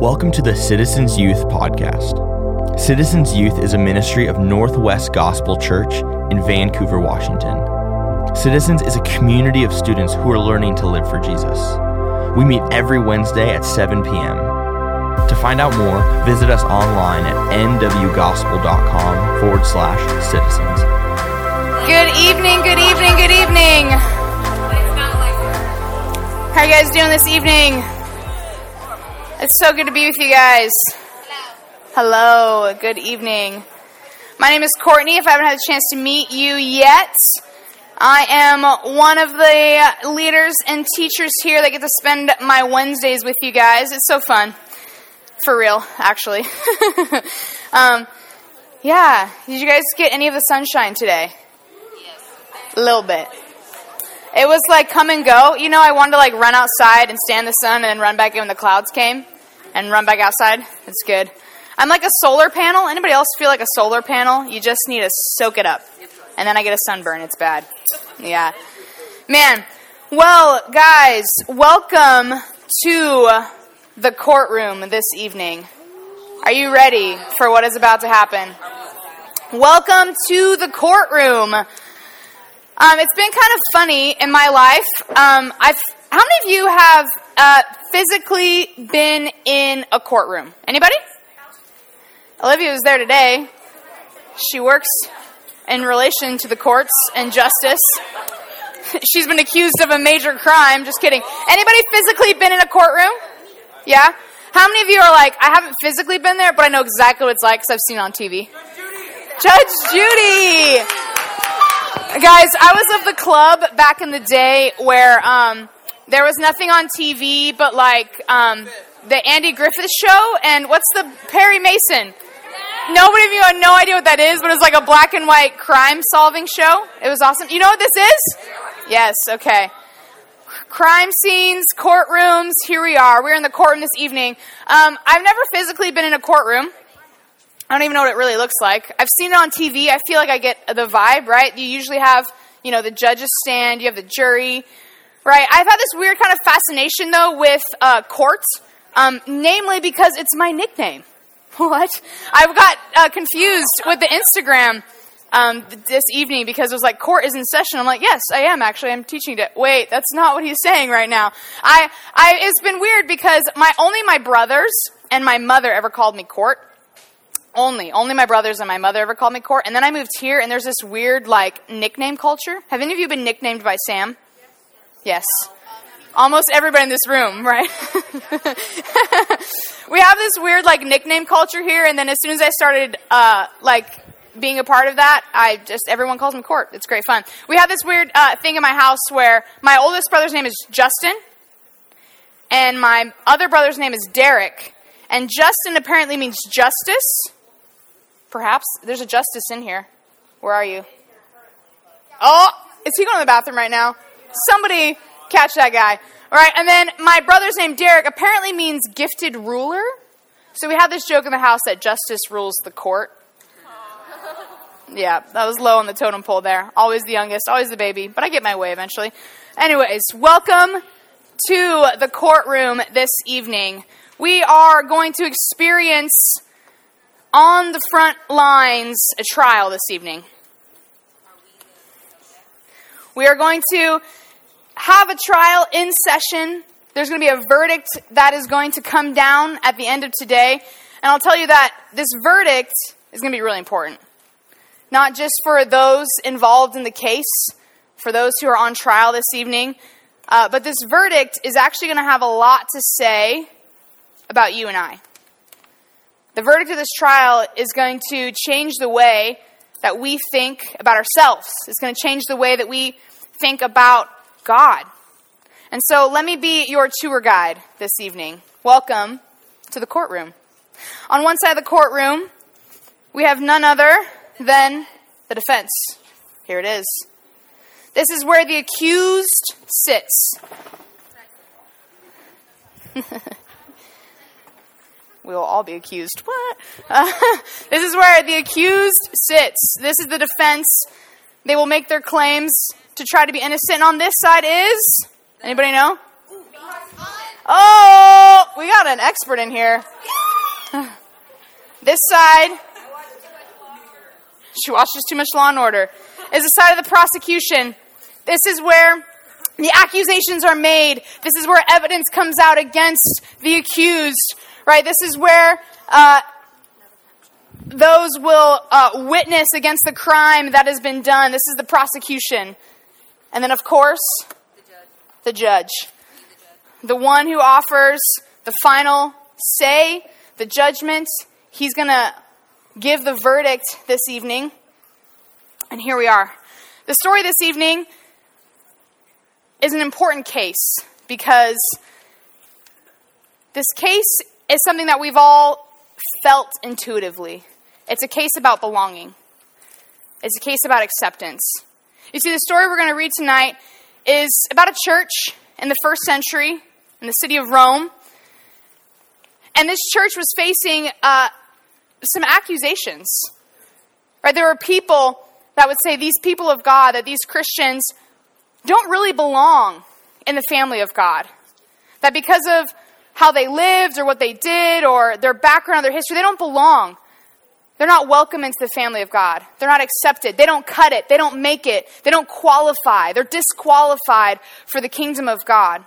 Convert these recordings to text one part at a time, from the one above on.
Welcome to the Citizens Youth Podcast. Citizens Youth is a ministry of Northwest Gospel Church in Vancouver, Washington. Citizens is a community of students who are learning to live for Jesus. We meet every Wednesday at 7 p.m. To find out more, visit us online at nwgospel.com forward slash citizens. Good evening, good evening, good evening. How are you guys doing this evening? It's so good to be with you guys. Hello, good evening. My name is Courtney. If I haven't had a chance to meet you yet, I am one of the leaders and teachers here that get to spend my Wednesdays with you guys. It's so fun. For real, actually. um, yeah, did you guys get any of the sunshine today? A little bit. It was like come and go. You know, I wanted to like run outside and stand in the sun and then run back in when the clouds came and run back outside. It's good. I'm like a solar panel. Anybody else feel like a solar panel? You just need to soak it up. And then I get a sunburn. It's bad. Yeah. Man. Well, guys, welcome to the courtroom this evening. Are you ready for what is about to happen? Welcome to the courtroom. Um, it's been kind of funny in my life. Um, I've, how many of you have uh, physically been in a courtroom? Anybody? Olivia was there today. She works in relation to the courts and justice. She's been accused of a major crime. Just kidding. Anybody physically been in a courtroom? Yeah? How many of you are like, I haven't physically been there, but I know exactly what it's like because I've seen it on TV? Judge Judy! Guys, I was of the club back in the day where um, there was nothing on TV but like um, the Andy Griffith show and what's the Perry Mason? Nobody of you had no idea what that is, but it was like a black and white crime solving show. It was awesome. You know what this is? Yes, okay. Crime scenes, courtrooms, here we are. We're in the courtroom this evening. Um, I've never physically been in a courtroom. I don't even know what it really looks like. I've seen it on TV. I feel like I get the vibe, right? You usually have, you know, the judges stand, you have the jury, right? I've had this weird kind of fascination, though, with uh, courts, um, namely because it's my nickname. What? I got uh, confused with the Instagram um, this evening because it was like court is in session. I'm like, yes, I am actually. I'm teaching it. Wait, that's not what he's saying right now. I, I, it's been weird because my only my brothers and my mother ever called me court. Only, only my brothers and my mother ever called me court. And then I moved here, and there's this weird like nickname culture. Have any of you been nicknamed by Sam? Yes. Almost everybody in this room, right? we have this weird like nickname culture here, and then as soon as I started uh, like being a part of that, I just everyone calls me Court. It's great fun. We have this weird uh, thing in my house where my oldest brother's name is Justin, and my other brother's name is Derek, and Justin apparently means justice. Perhaps there's a justice in here. Where are you? Oh, is he going to the bathroom right now? Somebody catch that guy. All right, and then my brother's name Derek apparently means gifted ruler. So we have this joke in the house that justice rules the court. Yeah, that was low on the totem pole there. Always the youngest, always the baby, but I get my way eventually. Anyways, welcome to the courtroom this evening. We are going to experience on the front lines a trial this evening. We are going to have a trial in session. There's going to be a verdict that is going to come down at the end of today. And I'll tell you that this verdict is going to be really important. Not just for those involved in the case, for those who are on trial this evening, uh, but this verdict is actually going to have a lot to say about you and I. The verdict of this trial is going to change the way that we think about ourselves. It's going to change the way that we think about God. And so let me be your tour guide this evening. Welcome to the courtroom. On one side of the courtroom, we have none other than the defense. Here it is. This is where the accused sits. we will all be accused. What? Uh, this is where the accused sits. This is the defense. They will make their claims to try to be innocent. And on this side is anybody know? Oh, we got an expert in here. this side, she watches too much Law and Order, is the side of the prosecution. This is where the accusations are made. This is where evidence comes out against the accused, right? This is where uh, those will uh, witness against the crime that has been done. This is the prosecution. And then, of course, the judge. The one who offers the final say, the judgment. He's going to give the verdict this evening. And here we are. The story this evening is an important case because this case is something that we've all felt intuitively. It's a case about belonging, it's a case about acceptance. You see, the story we're going to read tonight is about a church in the first century in the city of Rome. And this church was facing uh, some accusations. Right? There were people that would say, these people of God, that these Christians don't really belong in the family of God. That because of how they lived or what they did or their background, their history, they don't belong. They're not welcome into the family of God. They're not accepted. They don't cut it. They don't make it. They don't qualify. They're disqualified for the kingdom of God.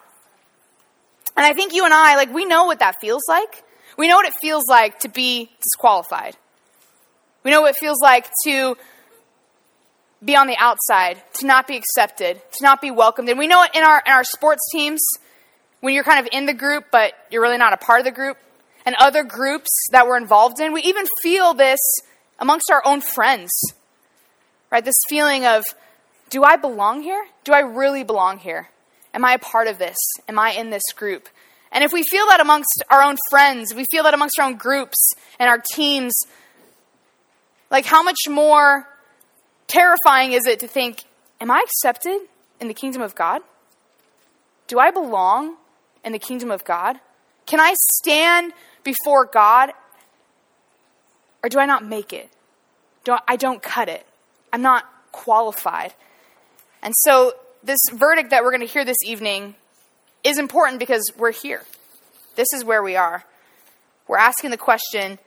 And I think you and I, like, we know what that feels like. We know what it feels like to be disqualified. We know what it feels like to be on the outside, to not be accepted, to not be welcomed. And we know it in our, in our sports teams when you're kind of in the group, but you're really not a part of the group and other groups that we're involved in. We even feel this amongst our own friends, right? This feeling of, do I belong here? Do I really belong here? Am I a part of this? Am I in this group? And if we feel that amongst our own friends, we feel that amongst our own groups and our teams, like how much more terrifying is it to think, am I accepted in the kingdom of God? Do I belong in the kingdom of God? Can I stand before God? Or do I not make it? Do I, I don't cut it. I'm not qualified. And so, this verdict that we're going to hear this evening is important because we're here. This is where we are. We're asking the question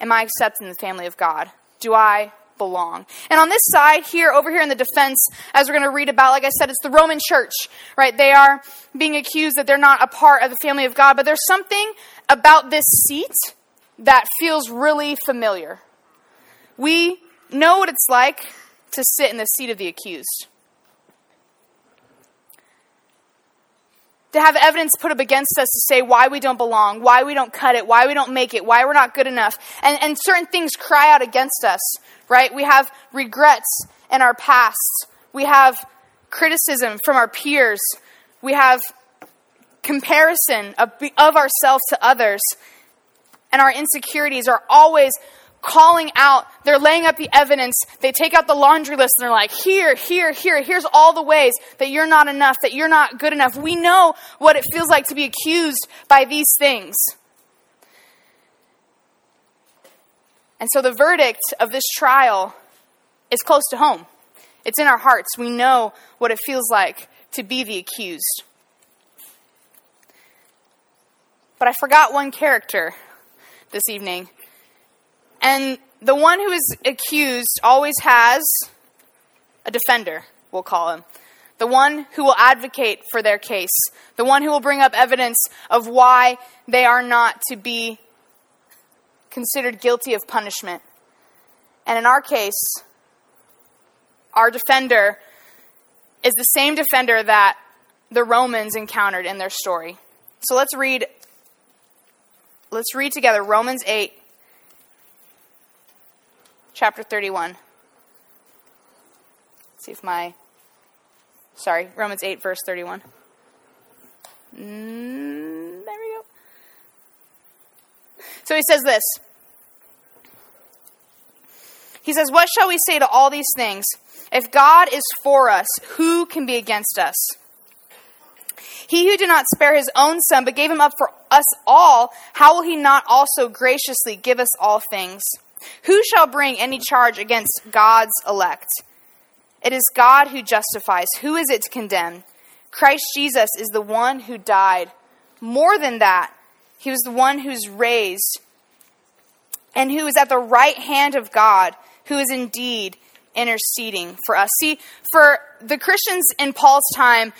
Am I accepted in the family of God? Do I belong. And on this side here, over here in the defense, as we're going to read about, like I said, it's the Roman church, right? They are being accused that they're not a part of the family of God, but there's something about this seat that feels really familiar. We know what it's like to sit in the seat of the accused. To have evidence put up against us to say why we don't belong, why we don't cut it, why we don't make it, why we're not good enough. And, and certain things cry out against us, right? We have regrets in our past. We have criticism from our peers. We have comparison of, of ourselves to others. And our insecurities are always calling out, they're laying up the evidence. They take out the laundry list and they're like, here, here, here, here's all the ways that you're not enough, that you're not good enough. We know what it feels like to be accused by these things. And so the verdict of this trial is close to home. It's in our hearts. We know what it feels like to be the accused. But I forgot one character this evening. And the one who is accused always has a defender, we'll call him. The one who will advocate for their case. The one who will bring up evidence of why they are not to be considered guilty of punishment. And in our case, our defender is the same defender that the Romans encountered in their story. So let's read let's read together Romans 8 chapter 31. Let's see if my sorry, Romans 8 verse 31. Mm, there we go. So he says this he says, What shall we say to all these things? If God is for us, who can be against us? He who did not spare his own son, but gave him up for us all, how will he not also graciously give us all things? Who shall bring any charge against God's elect? It is God who justifies. Who is it to condemn? Christ Jesus is the one who died, more than that, he was the one who's raised and who is at the right hand of God, who is indeed interceding for us. See, for the Christians in Paul's time,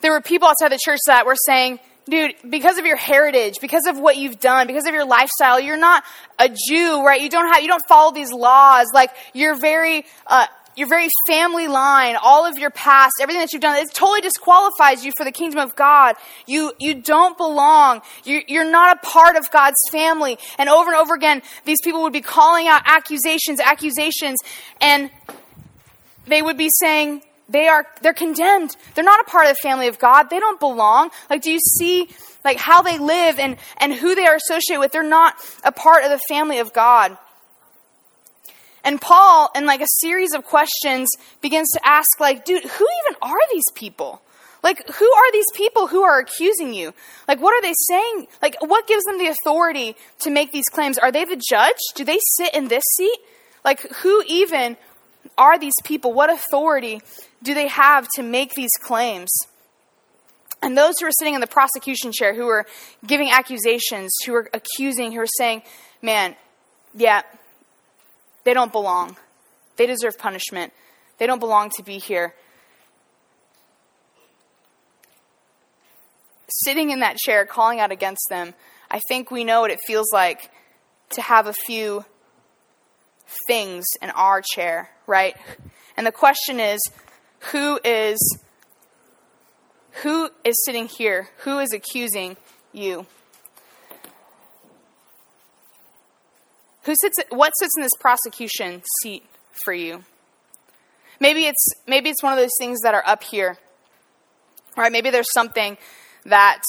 there were people outside the church that were saying, dude, because of your heritage, because of what you've done, because of your lifestyle, you're not a Jew, right? You don't have, you don't follow these laws. Like, you're very, uh, your very family line, all of your past, everything that you've done, it totally disqualifies you for the kingdom of God. You, you don't belong. You, you're not a part of God's family. And over and over again, these people would be calling out accusations, accusations, and they would be saying, they are, they're condemned. They're not a part of the family of God. They don't belong. Like, do you see, like, how they live and, and who they are associated with? They're not a part of the family of God. And Paul, in like a series of questions, begins to ask, like, dude, who even are these people? Like, who are these people who are accusing you? Like, what are they saying? Like, what gives them the authority to make these claims? Are they the judge? Do they sit in this seat? Like, who even are these people? What authority do they have to make these claims? And those who are sitting in the prosecution chair, who are giving accusations, who are accusing, who are saying, man, yeah, they don't belong. They deserve punishment. They don't belong to be here. Sitting in that chair, calling out against them, I think we know what it feels like to have a few things in our chair, right? And the question is who is who is sitting here? Who is accusing you? Who sits, what sits in this prosecution seat for you? Maybe it's, maybe it's one of those things that are up here. Right? Maybe there's something that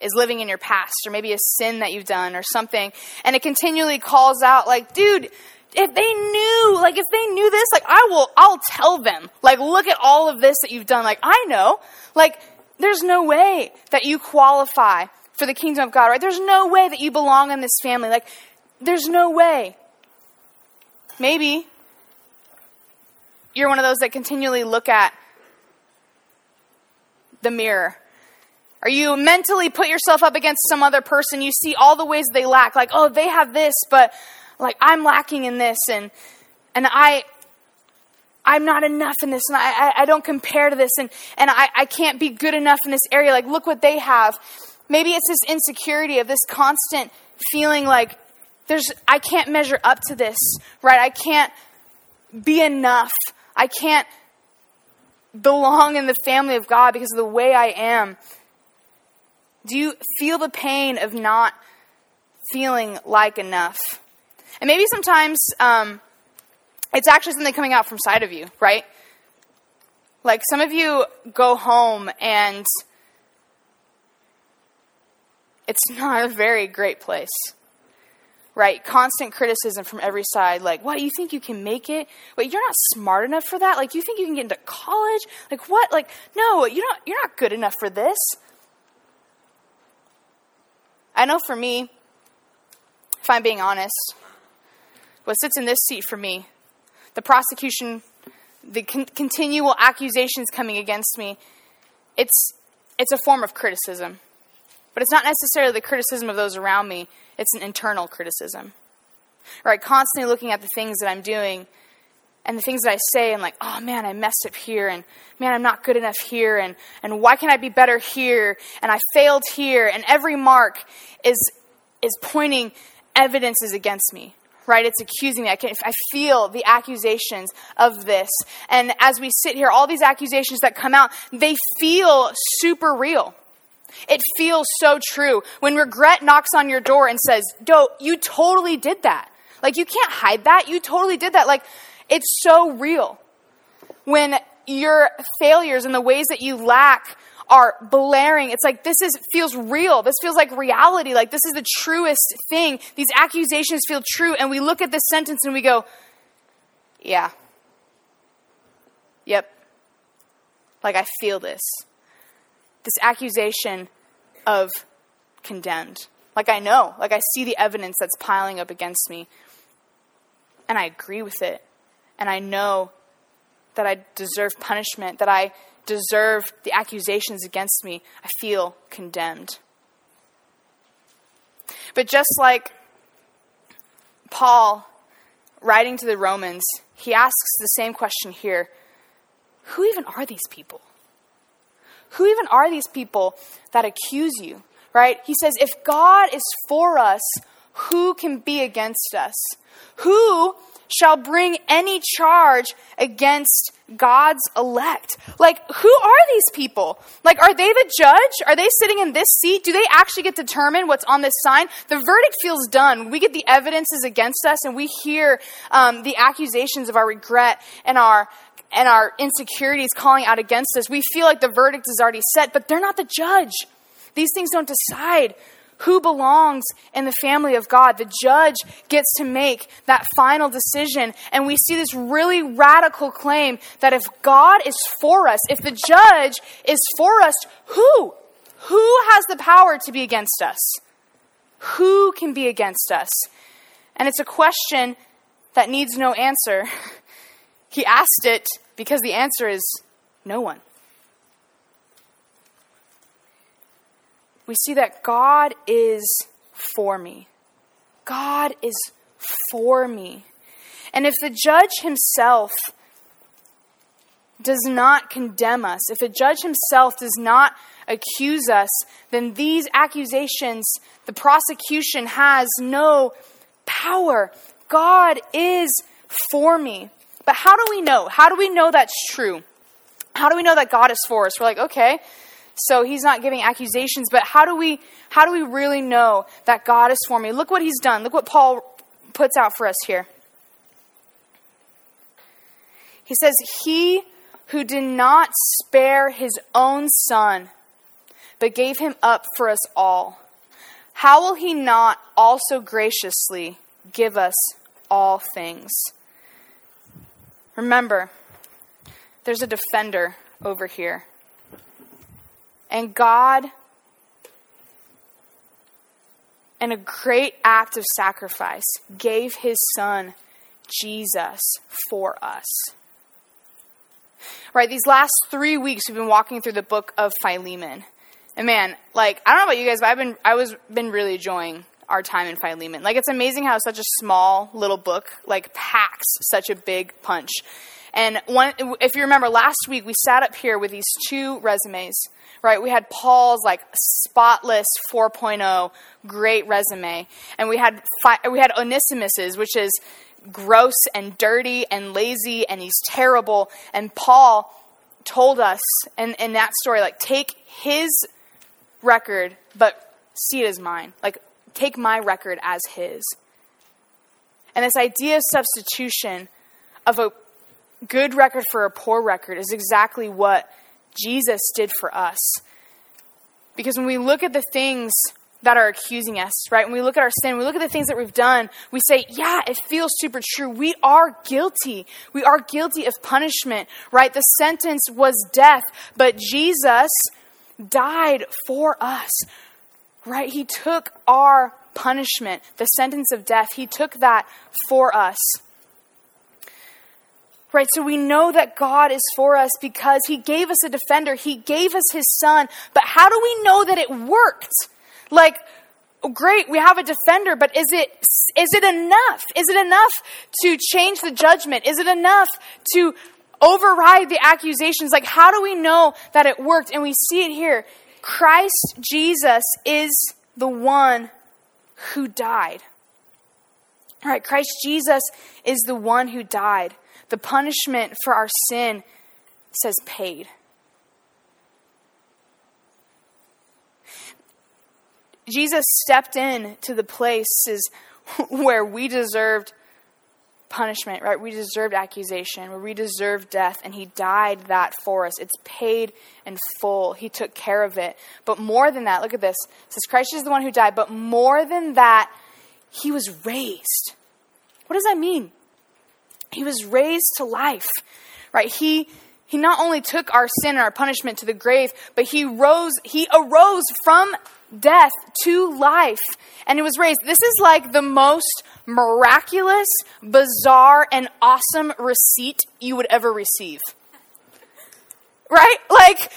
is living in your past, or maybe a sin that you've done, or something, and it continually calls out, like, dude, if they knew, like, if they knew this, like, I will, I'll tell them. Like, look at all of this that you've done. Like, I know. Like, there's no way that you qualify for the kingdom of God, right? There's no way that you belong in this family. Like, there's no way. Maybe you're one of those that continually look at the mirror. Are you mentally put yourself up against some other person? You see all the ways they lack, like, oh, they have this, but like I'm lacking in this, and and I I'm not enough in this, and I, I, I don't compare to this, and, and I, I can't be good enough in this area. Like, look what they have. Maybe it's this insecurity of this constant feeling like there's I can't measure up to this, right? I can't be enough. I can't belong in the family of God because of the way I am. Do you feel the pain of not feeling like enough? And maybe sometimes um, it's actually something coming out from side of you, right? Like some of you go home and it's not a very great place. Right? Constant criticism from every side. Like, what? You think you can make it? Wait, you're not smart enough for that? Like, you think you can get into college? Like, what? Like, no, you're not, you're not good enough for this. I know for me, if I'm being honest, what sits in this seat for me, the prosecution, the con- continual accusations coming against me, it's, it's a form of criticism. But it's not necessarily the criticism of those around me, it's an internal criticism. Right? Constantly looking at the things that I'm doing and the things that I say and like, oh man, I messed up here and man, I'm not good enough here and, and why can't I be better here and I failed here and every mark is is pointing evidences against me. Right? It's accusing me. I, can, I feel the accusations of this. And as we sit here, all these accusations that come out, they feel super real. It feels so true. When regret knocks on your door and says, Do you totally did that. Like, you can't hide that. You totally did that. Like, it's so real. When your failures and the ways that you lack are blaring, it's like this is feels real. This feels like reality. Like this is the truest thing. These accusations feel true. And we look at this sentence and we go, Yeah. Yep. Like I feel this this accusation of condemned. Like I know, like I see the evidence that's piling up against me. And I agree with it. And I know that I deserve punishment, that I deserve the accusations against me. I feel condemned. But just like Paul writing to the Romans, he asks the same question here Who even are these people? Who even are these people that accuse you? Right? He says, If God is for us, who can be against us? Who shall bring any charge against God's elect. Like, who are these people? Like, are they the judge? Are they sitting in this seat? Do they actually get to determine what's on this sign? The verdict feels done. We get the evidences against us, and we hear um, the accusations of our regret and our and our insecurities calling out against us. We feel like the verdict is already set, but they're not the judge. These things don't decide who belongs in the family of God. The judge gets to make that final decision. And we see this really radical claim that if God is for us, if the judge is for us, who? Who has the power to be against us? Who can be against us? And it's a question that needs no answer. He asked it because the answer is no one. We see that God is for me. God is for me. And if the judge himself does not condemn us, if the judge himself does not accuse us, then these accusations, the prosecution has no power. God is for me. But how do we know? How do we know that's true? How do we know that God is for us? We're like, okay, so he's not giving accusations, but how do we how do we really know that God is for me? Look what he's done. Look what Paul puts out for us here. He says, "He who did not spare his own son, but gave him up for us all, how will he not also graciously give us all things?" Remember, there's a defender over here. And God, in a great act of sacrifice, gave his son, Jesus, for us. Right, these last three weeks we've been walking through the book of Philemon. And man, like, I don't know about you guys, but I've been I was been really enjoying our time in Philemon. Like it's amazing how such a small little book like packs such a big punch. And one, if you remember last week, we sat up here with these two resumes, right? We had Paul's like spotless 4.0, great resume, and we had fi- we had Onesimus's, which is gross and dirty and lazy, and he's terrible. And Paul told us in, in that story, like, take his record, but see it as mine. Like, take my record as his. And this idea of substitution, of a good record for a poor record is exactly what Jesus did for us. Because when we look at the things that are accusing us, right? When we look at our sin, we look at the things that we've done, we say, yeah, it feels super true. We are guilty. We are guilty of punishment, right? The sentence was death, but Jesus died for us, right? He took our punishment, the sentence of death. He took that for us. Right? So we know that God is for us because He gave us a defender. He gave us His Son. But how do we know that it worked? Like, great, we have a defender, but is it, is it enough? Is it enough to change the judgment? Is it enough to override the accusations? Like, how do we know that it worked? And we see it here. Christ Jesus is the one who died. All right, Christ Jesus is the one who died. The punishment for our sin says paid. Jesus stepped in to the places where we deserved punishment, right? We deserved accusation, where we deserved death, and he died that for us. It's paid in full. He took care of it. But more than that, look at this. It says Christ is the one who died, but more than that, he was raised. What does that mean? He was raised to life, right? He, he not only took our sin and our punishment to the grave, but he rose, he arose from death to life and it was raised. This is like the most miraculous, bizarre, and awesome receipt you would ever receive. right? Like,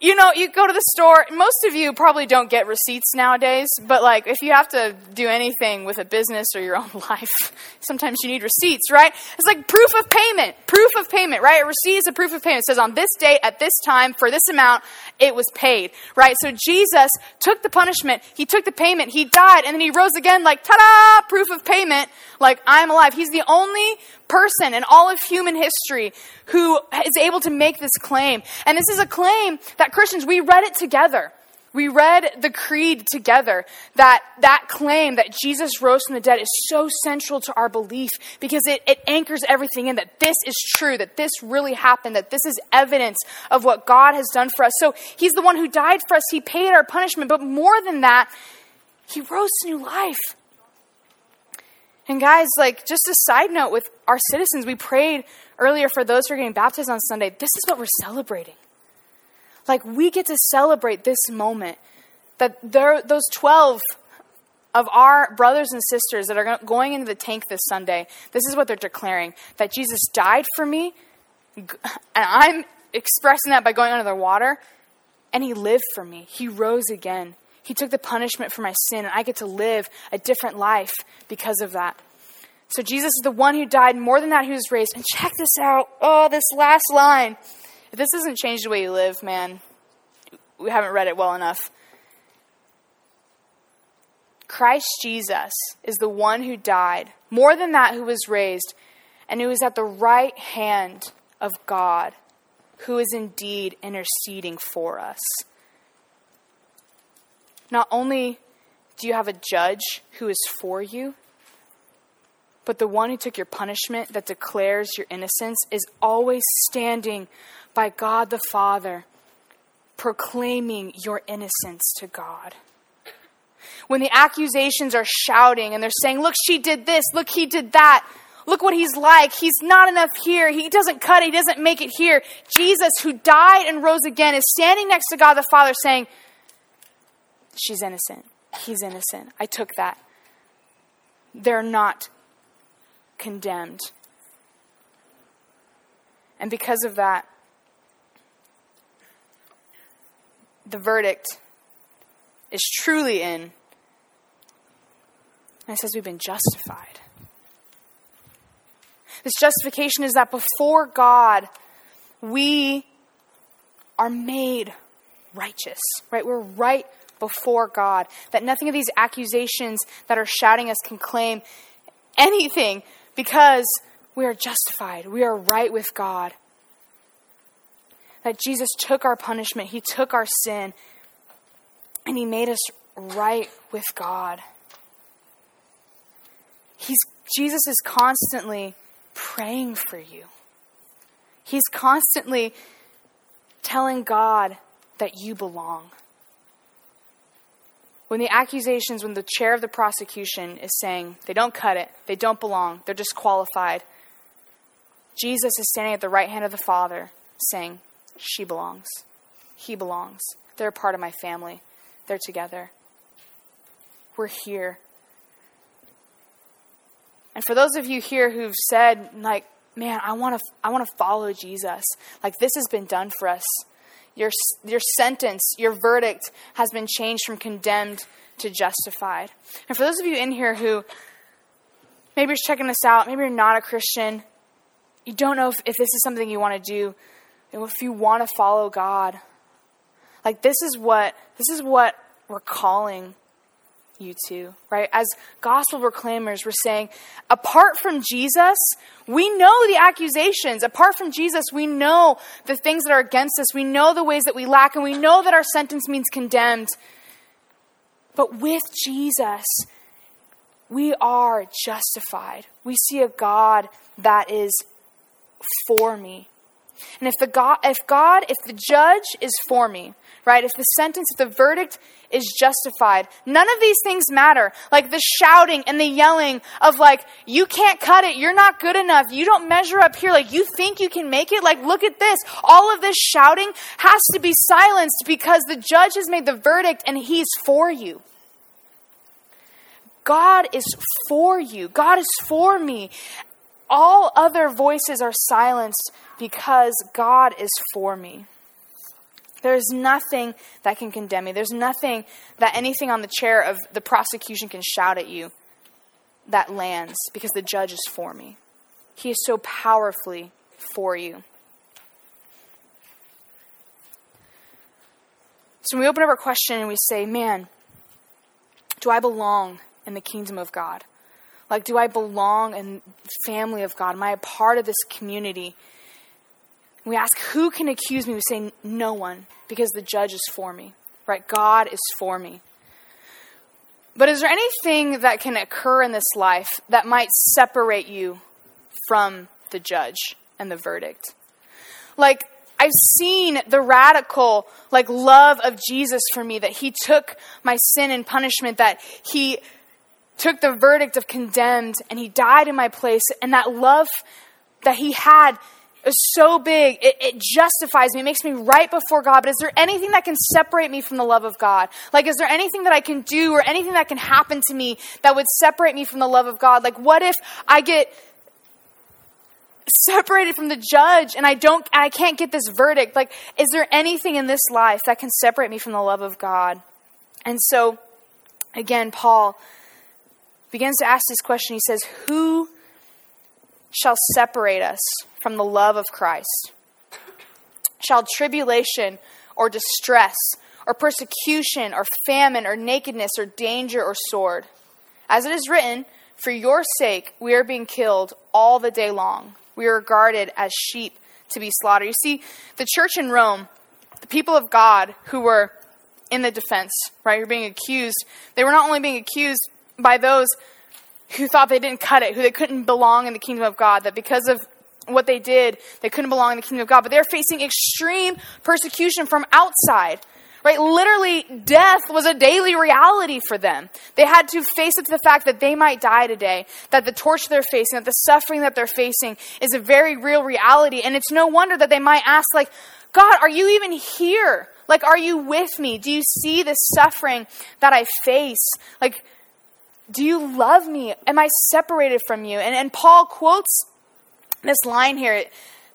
you know, you go to the store. Most of you probably don't get receipts nowadays, but like if you have to do anything with a business or your own life, sometimes you need receipts, right? It's like proof of payment. Proof of payment, right? A receipt is a proof of payment. It says on this date, at this time, for this amount, it was paid, right? So Jesus took the punishment, he took the payment, he died, and then he rose again, like, ta da, proof of payment, like, I'm alive. He's the only person in all of human history who is able to make this claim. And this is a claim that Christians, we read it together. We read the creed together that that claim that Jesus rose from the dead is so central to our belief because it, it anchors everything in that this is true, that this really happened, that this is evidence of what God has done for us. So he's the one who died for us, he paid our punishment, but more than that, he rose to new life. And guys, like just a side note with our citizens, we prayed earlier for those who are getting baptized on Sunday. This is what we're celebrating. Like we get to celebrate this moment that there those 12 of our brothers and sisters that are going into the tank this Sunday, this is what they're declaring that Jesus died for me, and I'm expressing that by going under the water, and he lived for me. He rose again. He took the punishment for my sin, and I get to live a different life because of that. So Jesus is the one who died. More than that, he was raised. And check this out. Oh, this last line. If this doesn't change the way you live, man, we haven't read it well enough. Christ Jesus is the one who died. More than that, who was raised, and who is at the right hand of God, who is indeed interceding for us. Not only do you have a judge who is for you, but the one who took your punishment that declares your innocence is always standing by God the Father, proclaiming your innocence to God. When the accusations are shouting and they're saying, Look, she did this, look, he did that, look what he's like, he's not enough here, he doesn't cut he doesn't make it here. Jesus, who died and rose again, is standing next to God the Father saying, She's innocent. He's innocent. I took that. They're not condemned. And because of that, the verdict is truly in. And it says we've been justified. This justification is that before God, we are made righteous, right? We're right before God. That nothing of these accusations that are shouting us can claim anything because we are justified. We are right with God. That Jesus took our punishment, He took our sin, and He made us right with God. He's, Jesus is constantly praying for you. He's constantly telling God that you belong when the accusations, when the chair of the prosecution is saying they don't cut it, they don't belong, they're disqualified, Jesus is standing at the right hand of the Father saying, She belongs. He belongs. They're a part of my family. They're together. We're here. And for those of you here who've said, like, man, I want to I want to follow Jesus. Like this has been done for us. Your, your sentence, your verdict has been changed from condemned to justified. And for those of you in here who maybe you're checking this out, maybe you're not a Christian, you don't know if, if this is something you want to do, if you want to follow God, like this is what this is what we're calling you to, right? As gospel proclaimers, we're saying, apart from Jesus, we know the accusations. Apart from Jesus, we know the things that are against us. We know the ways that we lack, and we know that our sentence means condemned. But with Jesus, we are justified. We see a God that is for me. And if the God, if God, if the judge is for me, right? If the sentence, if the verdict is justified, none of these things matter. Like the shouting and the yelling of like, you can't cut it, you're not good enough, you don't measure up here, like you think you can make it, like look at this. All of this shouting has to be silenced because the judge has made the verdict and he's for you. God is for you. God is for me. All other voices are silenced because God is for me. There's nothing that can condemn me. There's nothing that anything on the chair of the prosecution can shout at you that lands because the judge is for me. He is so powerfully for you. So when we open up our question and we say, man, do I belong in the kingdom of God? Like, do I belong in the family of God? Am I a part of this community? we ask, who can accuse me? We say, no one, because the judge is for me, right? God is for me. But is there anything that can occur in this life that might separate you from the judge and the verdict? Like, I've seen the radical, like, love of Jesus for me, that he took my sin and punishment, that he took the verdict of condemned and he died in my place, and that love that he had is so big, it, it, justifies me. It makes me right before God. But is there anything that can separate me from the love of God? Like, is there anything that I can do or anything that can happen to me that would separate me from the love of God? Like, what if I get separated from the judge and I don't, I can't get this verdict? Like, is there anything in this life that can separate me from the love of God? And so, again, Paul begins to ask this question. He says, Who shall separate us from the love of Christ? Shall tribulation or distress or persecution or famine or nakedness or danger or sword? As it is written, For your sake we are being killed all the day long. We are regarded as sheep to be slaughtered. You see, the church in Rome, the people of God who were in the defense, right, were being accused, they were not only being accused by those who thought they didn't cut it, who they couldn't belong in the kingdom of God, that because of what they did, they couldn't belong in the kingdom of God. But they're facing extreme persecution from outside. Right? Literally, death was a daily reality for them. They had to face it to the fact that they might die today, that the torture they're facing, that the suffering that they're facing is a very real reality. And it's no wonder that they might ask, like, God, are you even here? Like, are you with me? Do you see the suffering that I face? Like, do you love me? Am I separated from you? And, and Paul quotes this line here.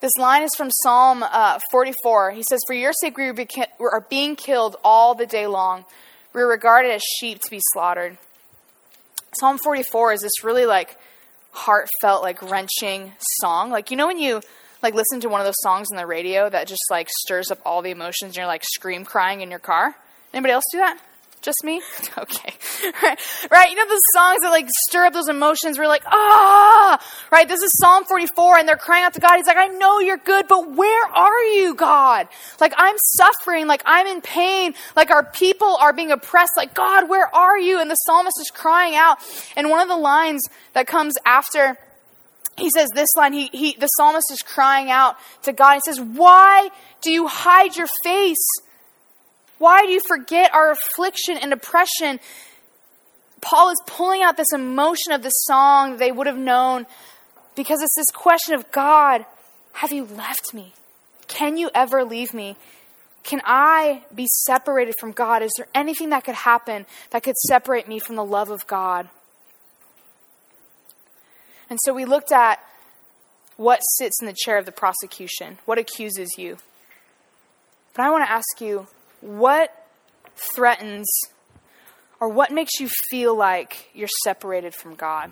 This line is from Psalm uh, 44. He says, For your sake we are being killed all the day long. We are regarded as sheep to be slaughtered. Psalm 44 is this really like heartfelt, like wrenching song. Like, you know, when you like listen to one of those songs on the radio that just like stirs up all the emotions and you're like scream crying in your car? Anybody else do that? Just me? Okay. Right. right. You know those songs that like stir up those emotions we're like, ah, right? This is Psalm 44 and they're crying out to God. He's like, I know you're good, but where are you, God? Like I'm suffering, like I'm in pain, like our people are being oppressed. Like, God, where are you? And the psalmist is crying out. And one of the lines that comes after he says this line, he, he, the psalmist is crying out to God. He says, Why do you hide your face? Why do you forget our affliction and oppression? Paul is pulling out this emotion of the song they would have known because it's this question of God, have you left me? Can you ever leave me? Can I be separated from God? Is there anything that could happen that could separate me from the love of God? And so we looked at what sits in the chair of the prosecution, what accuses you. But I want to ask you, what threatens or what makes you feel like you're separated from God?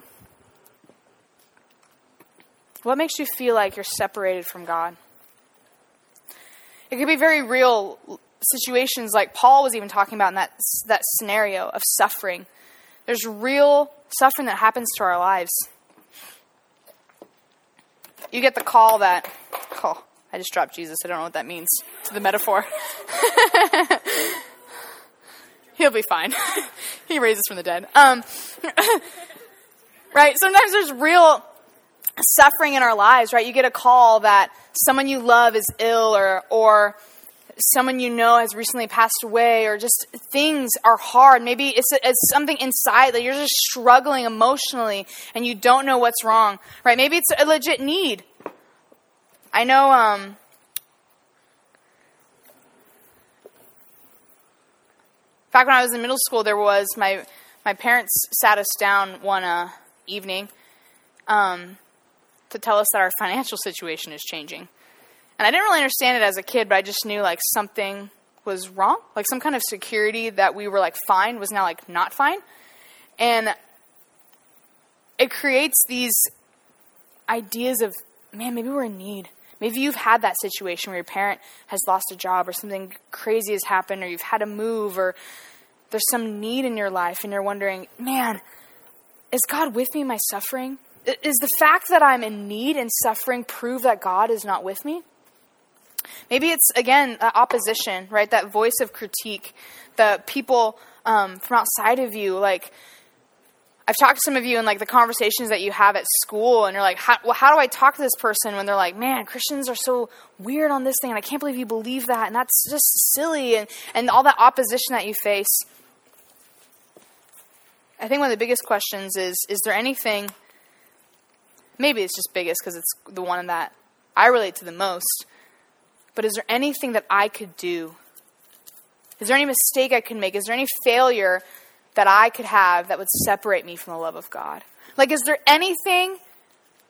What makes you feel like you're separated from God? It could be very real situations like Paul was even talking about in that, that scenario of suffering. There's real suffering that happens to our lives. You get the call that, oh, I just dropped Jesus. I don't know what that means to the metaphor. He'll be fine. he raises from the dead. Um, right? Sometimes there's real suffering in our lives, right? You get a call that someone you love is ill or, or someone you know has recently passed away or just things are hard. Maybe it's, it's something inside that you're just struggling emotionally and you don't know what's wrong, right? Maybe it's a legit need. I know um, fact, when I was in middle school, there was my my parents sat us down one uh, evening um, to tell us that our financial situation is changing, and I didn't really understand it as a kid, but I just knew like something was wrong. Like some kind of security that we were like fine was now like not fine. And it creates these ideas of, man, maybe we're in need. Maybe you've had that situation where your parent has lost a job or something crazy has happened or you've had to move or there's some need in your life and you're wondering, man, is God with me in my suffering? Is the fact that I'm in need and suffering prove that God is not with me? Maybe it's, again, opposition, right? That voice of critique, the people um, from outside of you, like, I've talked to some of you in like the conversations that you have at school, and you're like, how, well, how do I talk to this person when they're like, man, Christians are so weird on this thing, and I can't believe you believe that, and that's just silly, and, and all that opposition that you face. I think one of the biggest questions is is there anything, maybe it's just biggest because it's the one that I relate to the most, but is there anything that I could do? Is there any mistake I could make? Is there any failure that I could have that would separate me from the love of God? Like, is there anything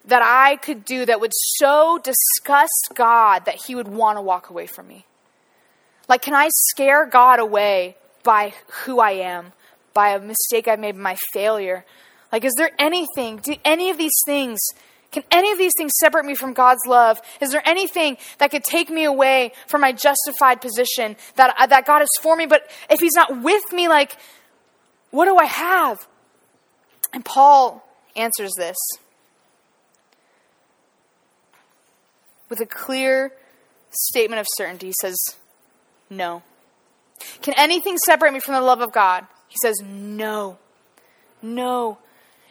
that I could do that would so disgust God that he would want to walk away from me? Like, can I scare God away by who I am, by a mistake I made, my failure? Like, is there anything, do any of these things, can any of these things separate me from God's love? Is there anything that could take me away from my justified position that, that God is for me? But if He's not with me, like, what do I have? And Paul answers this with a clear statement of certainty. He says, No. Can anything separate me from the love of God? He says, No. No.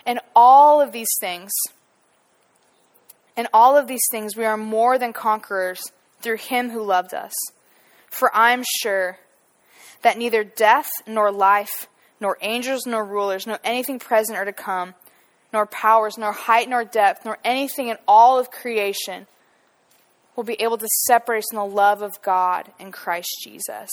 And all of these things, and all of these things, we are more than conquerors through him who loved us. For I'm sure that neither death nor life nor angels, nor rulers, nor anything present or to come, nor powers, nor height, nor depth, nor anything in all of creation will be able to separate us from the love of God in Christ Jesus.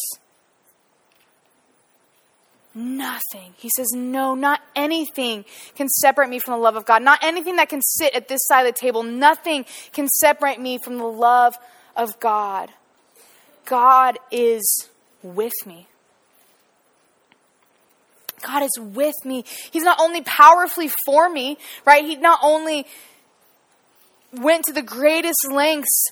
Nothing. He says, No, not anything can separate me from the love of God. Not anything that can sit at this side of the table. Nothing can separate me from the love of God. God is with me. God is with me. He's not only powerfully for me, right? He not only went to the greatest lengths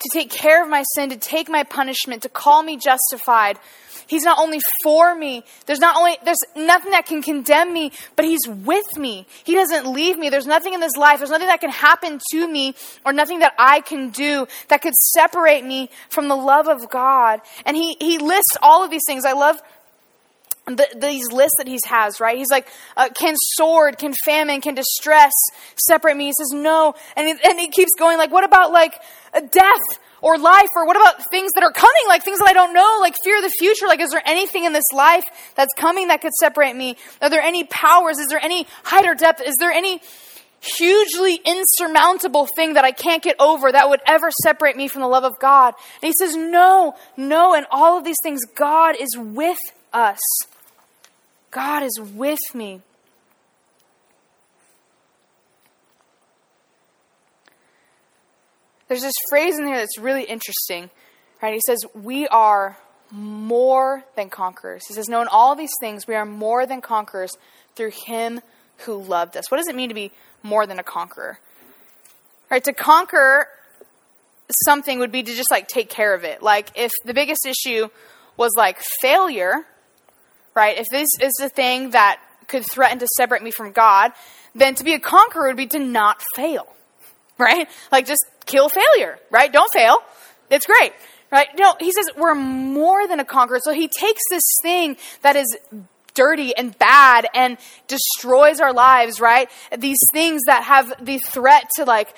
to take care of my sin, to take my punishment, to call me justified. He's not only for me. There's not only there's nothing that can condemn me, but he's with me. He doesn't leave me. There's nothing in this life. There's nothing that can happen to me or nothing that I can do that could separate me from the love of God. And he he lists all of these things. I love the, these lists that he has, right? He's like, uh, can sword, can famine, can distress separate me? He says, no. And and he keeps going, like, what about like death or life? Or what about things that are coming, like things that I don't know, like fear of the future? Like, is there anything in this life that's coming that could separate me? Are there any powers? Is there any height or depth? Is there any hugely insurmountable thing that I can't get over that would ever separate me from the love of God? And he says, no, no. And all of these things, God is with us. God is with me. There's this phrase in here that's really interesting, right? He says, We are more than conquerors. He says, No, in all these things, we are more than conquerors through Him who loved us. What does it mean to be more than a conqueror? Right? To conquer something would be to just like take care of it. Like if the biggest issue was like failure, right? If this is the thing that could threaten to separate me from God, then to be a conqueror would be to not fail, right? Like just kill failure, right? Don't fail. It's great, right? No, he says we're more than a conqueror. So he takes this thing that is dirty and bad and destroys our lives, right? These things that have the threat to like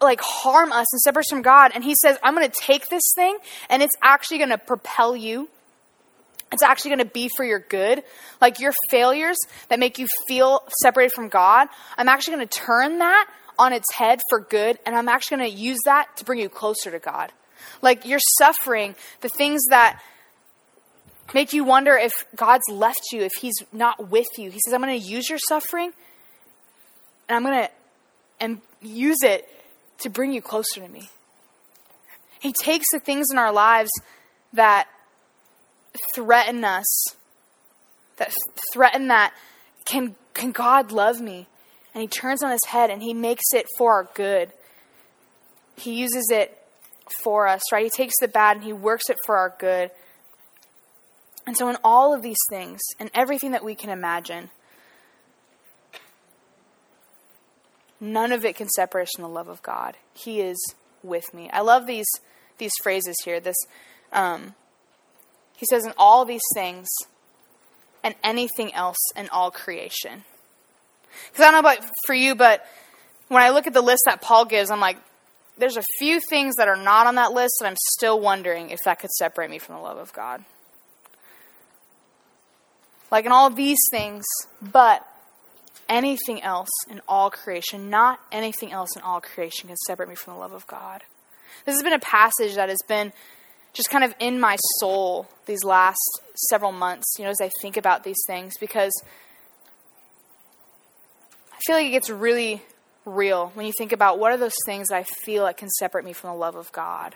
like harm us and separate us from God. And he says, I'm going to take this thing and it's actually going to propel you it's actually going to be for your good. Like your failures that make you feel separated from God, I'm actually going to turn that on its head for good, and I'm actually going to use that to bring you closer to God. Like your suffering, the things that make you wonder if God's left you, if He's not with you. He says, I'm going to use your suffering, and I'm going to and use it to bring you closer to me. He takes the things in our lives that threaten us, that threaten that can, can God love me? And he turns on his head and he makes it for our good. He uses it for us, right? He takes the bad and he works it for our good. And so, in all of these things and everything that we can imagine, none of it can separate us from the love of God. He is with me. I love these these phrases here. This, um, he says, in all these things and anything else in all creation. Because I don't know about for you, but when I look at the list that Paul gives, I'm like, there's a few things that are not on that list that I'm still wondering if that could separate me from the love of God. Like in all these things, but anything else in all creation, not anything else in all creation can separate me from the love of God. This has been a passage that has been just kind of in my soul these last several months, you know, as I think about these things, because I feel like it gets really real when you think about what are those things that I feel like can separate me from the love of God.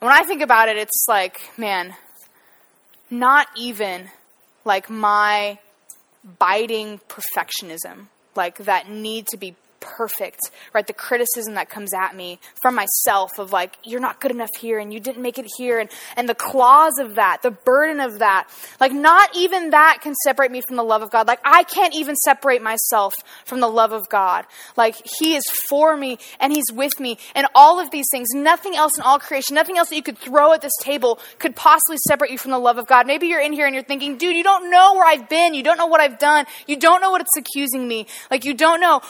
When I think about it, it's like, man, not even like my biting perfectionism, like that need to be perfect, right? The criticism that comes at me from myself of like, you're not good enough here and you didn't make it here and, and the claws of that, the burden of that. Like, not even that can separate me from the love of God. Like, I can't even separate myself from the love of God. Like, He is for me and He's with me and all of these things. Nothing else in all creation, nothing else that you could throw at this table could possibly separate you from the love of God. Maybe you're in here and you're thinking, dude, you don't know where I've been. You don't know what I've done. You don't know what it's accusing me. Like, you don't know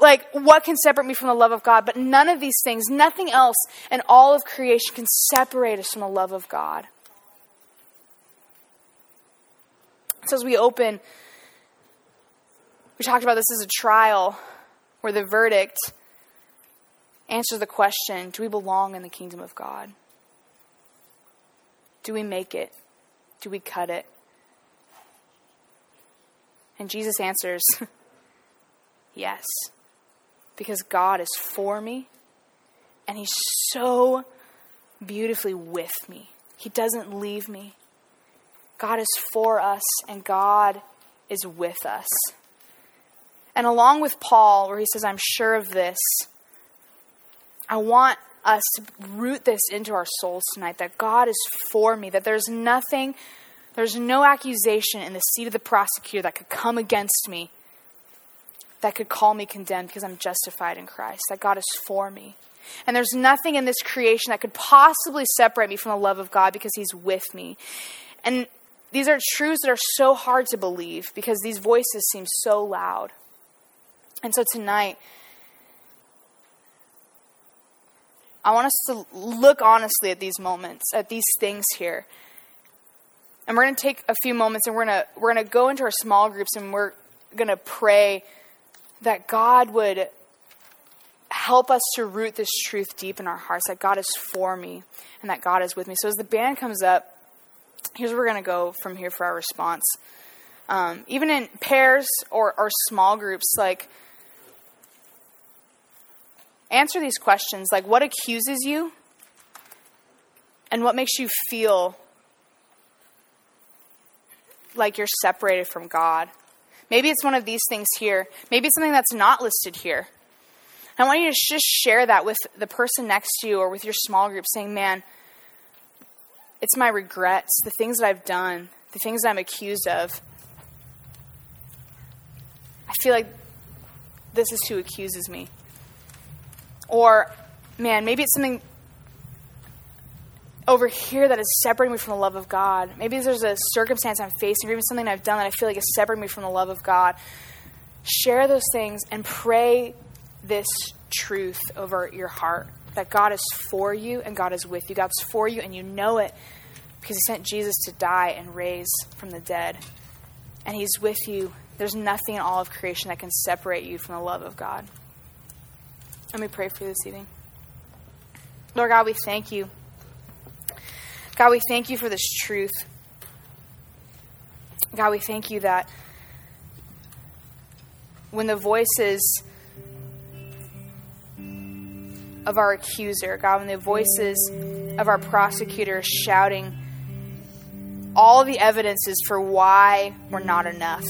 like what can separate me from the love of God, but none of these things, nothing else in all of creation can separate us from the love of God. So as we open, we talked about this as a trial where the verdict answers the question do we belong in the kingdom of God? Do we make it? Do we cut it? And Jesus answers, yes because God is for me and He's so beautifully with me. He doesn't leave me. God is for us and God is with us. And along with Paul, where he says, I'm sure of this, I want us to root this into our souls tonight that God is for me, that there's nothing, there's no accusation in the seat of the prosecutor that could come against me that could call me condemned because I'm justified in Christ, that God is for me. And there's nothing in this creation that could possibly separate me from the love of God because He's with me. And these are truths that are so hard to believe because these voices seem so loud. And so tonight, I want us to look honestly at these moments, at these things here. And we're going to take a few moments and we're going to we're going to go into our small groups and we're going to pray that God would help us to root this truth deep in our hearts that God is for me and that God is with me. So as the band comes up, here's where we're going to go from here for our response. Um, even in pairs or, or small groups, like, answer these questions like, what accuses you? And what makes you feel like you're separated from God? Maybe it's one of these things here. Maybe it's something that's not listed here. I want you to just share that with the person next to you or with your small group, saying, Man, it's my regrets, the things that I've done, the things that I'm accused of. I feel like this is who accuses me. Or, man, maybe it's something over here that is separating me from the love of God. Maybe there's a circumstance I'm facing, or even something I've done that I feel like is separating me from the love of God. Share those things and pray this truth over your heart that God is for you and God is with you. God's for you and you know it because He sent Jesus to die and raise from the dead. And He's with you. There's nothing in all of creation that can separate you from the love of God. Let me pray for you this evening. Lord God, we thank you. God, we thank you for this truth. God, we thank you that when the voices of our accuser, God, when the voices of our prosecutor shouting all the evidences for why we're not enough,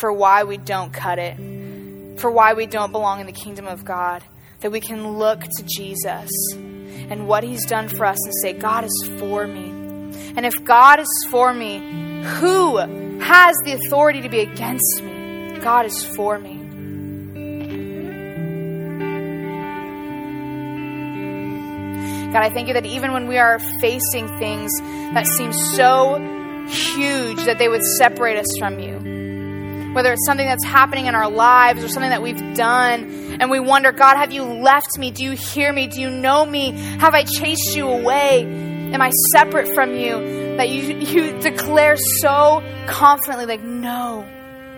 for why we don't cut it, for why we don't belong in the kingdom of God, that we can look to Jesus and what he's done for us and say, God is for me. And if God is for me, who has the authority to be against me? God is for me. God, I thank you that even when we are facing things that seem so huge that they would separate us from you, whether it's something that's happening in our lives or something that we've done, and we wonder, God, have you left me? Do you hear me? Do you know me? Have I chased you away? Am I separate from you? That you, you declare so confidently, like, no,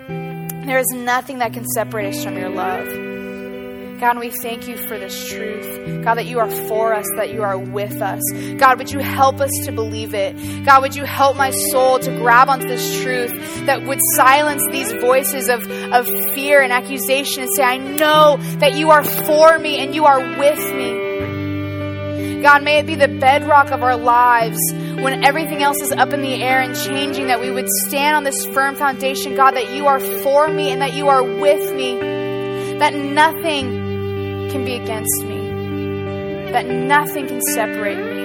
there is nothing that can separate us from your love. God, we thank you for this truth. God, that you are for us, that you are with us. God, would you help us to believe it? God, would you help my soul to grab onto this truth that would silence these voices of, of fear and accusation and say, I know that you are for me and you are with me. God, may it be the bedrock of our lives when everything else is up in the air and changing, that we would stand on this firm foundation, God, that you are for me and that you are with me, that nothing can be against me, that nothing can separate me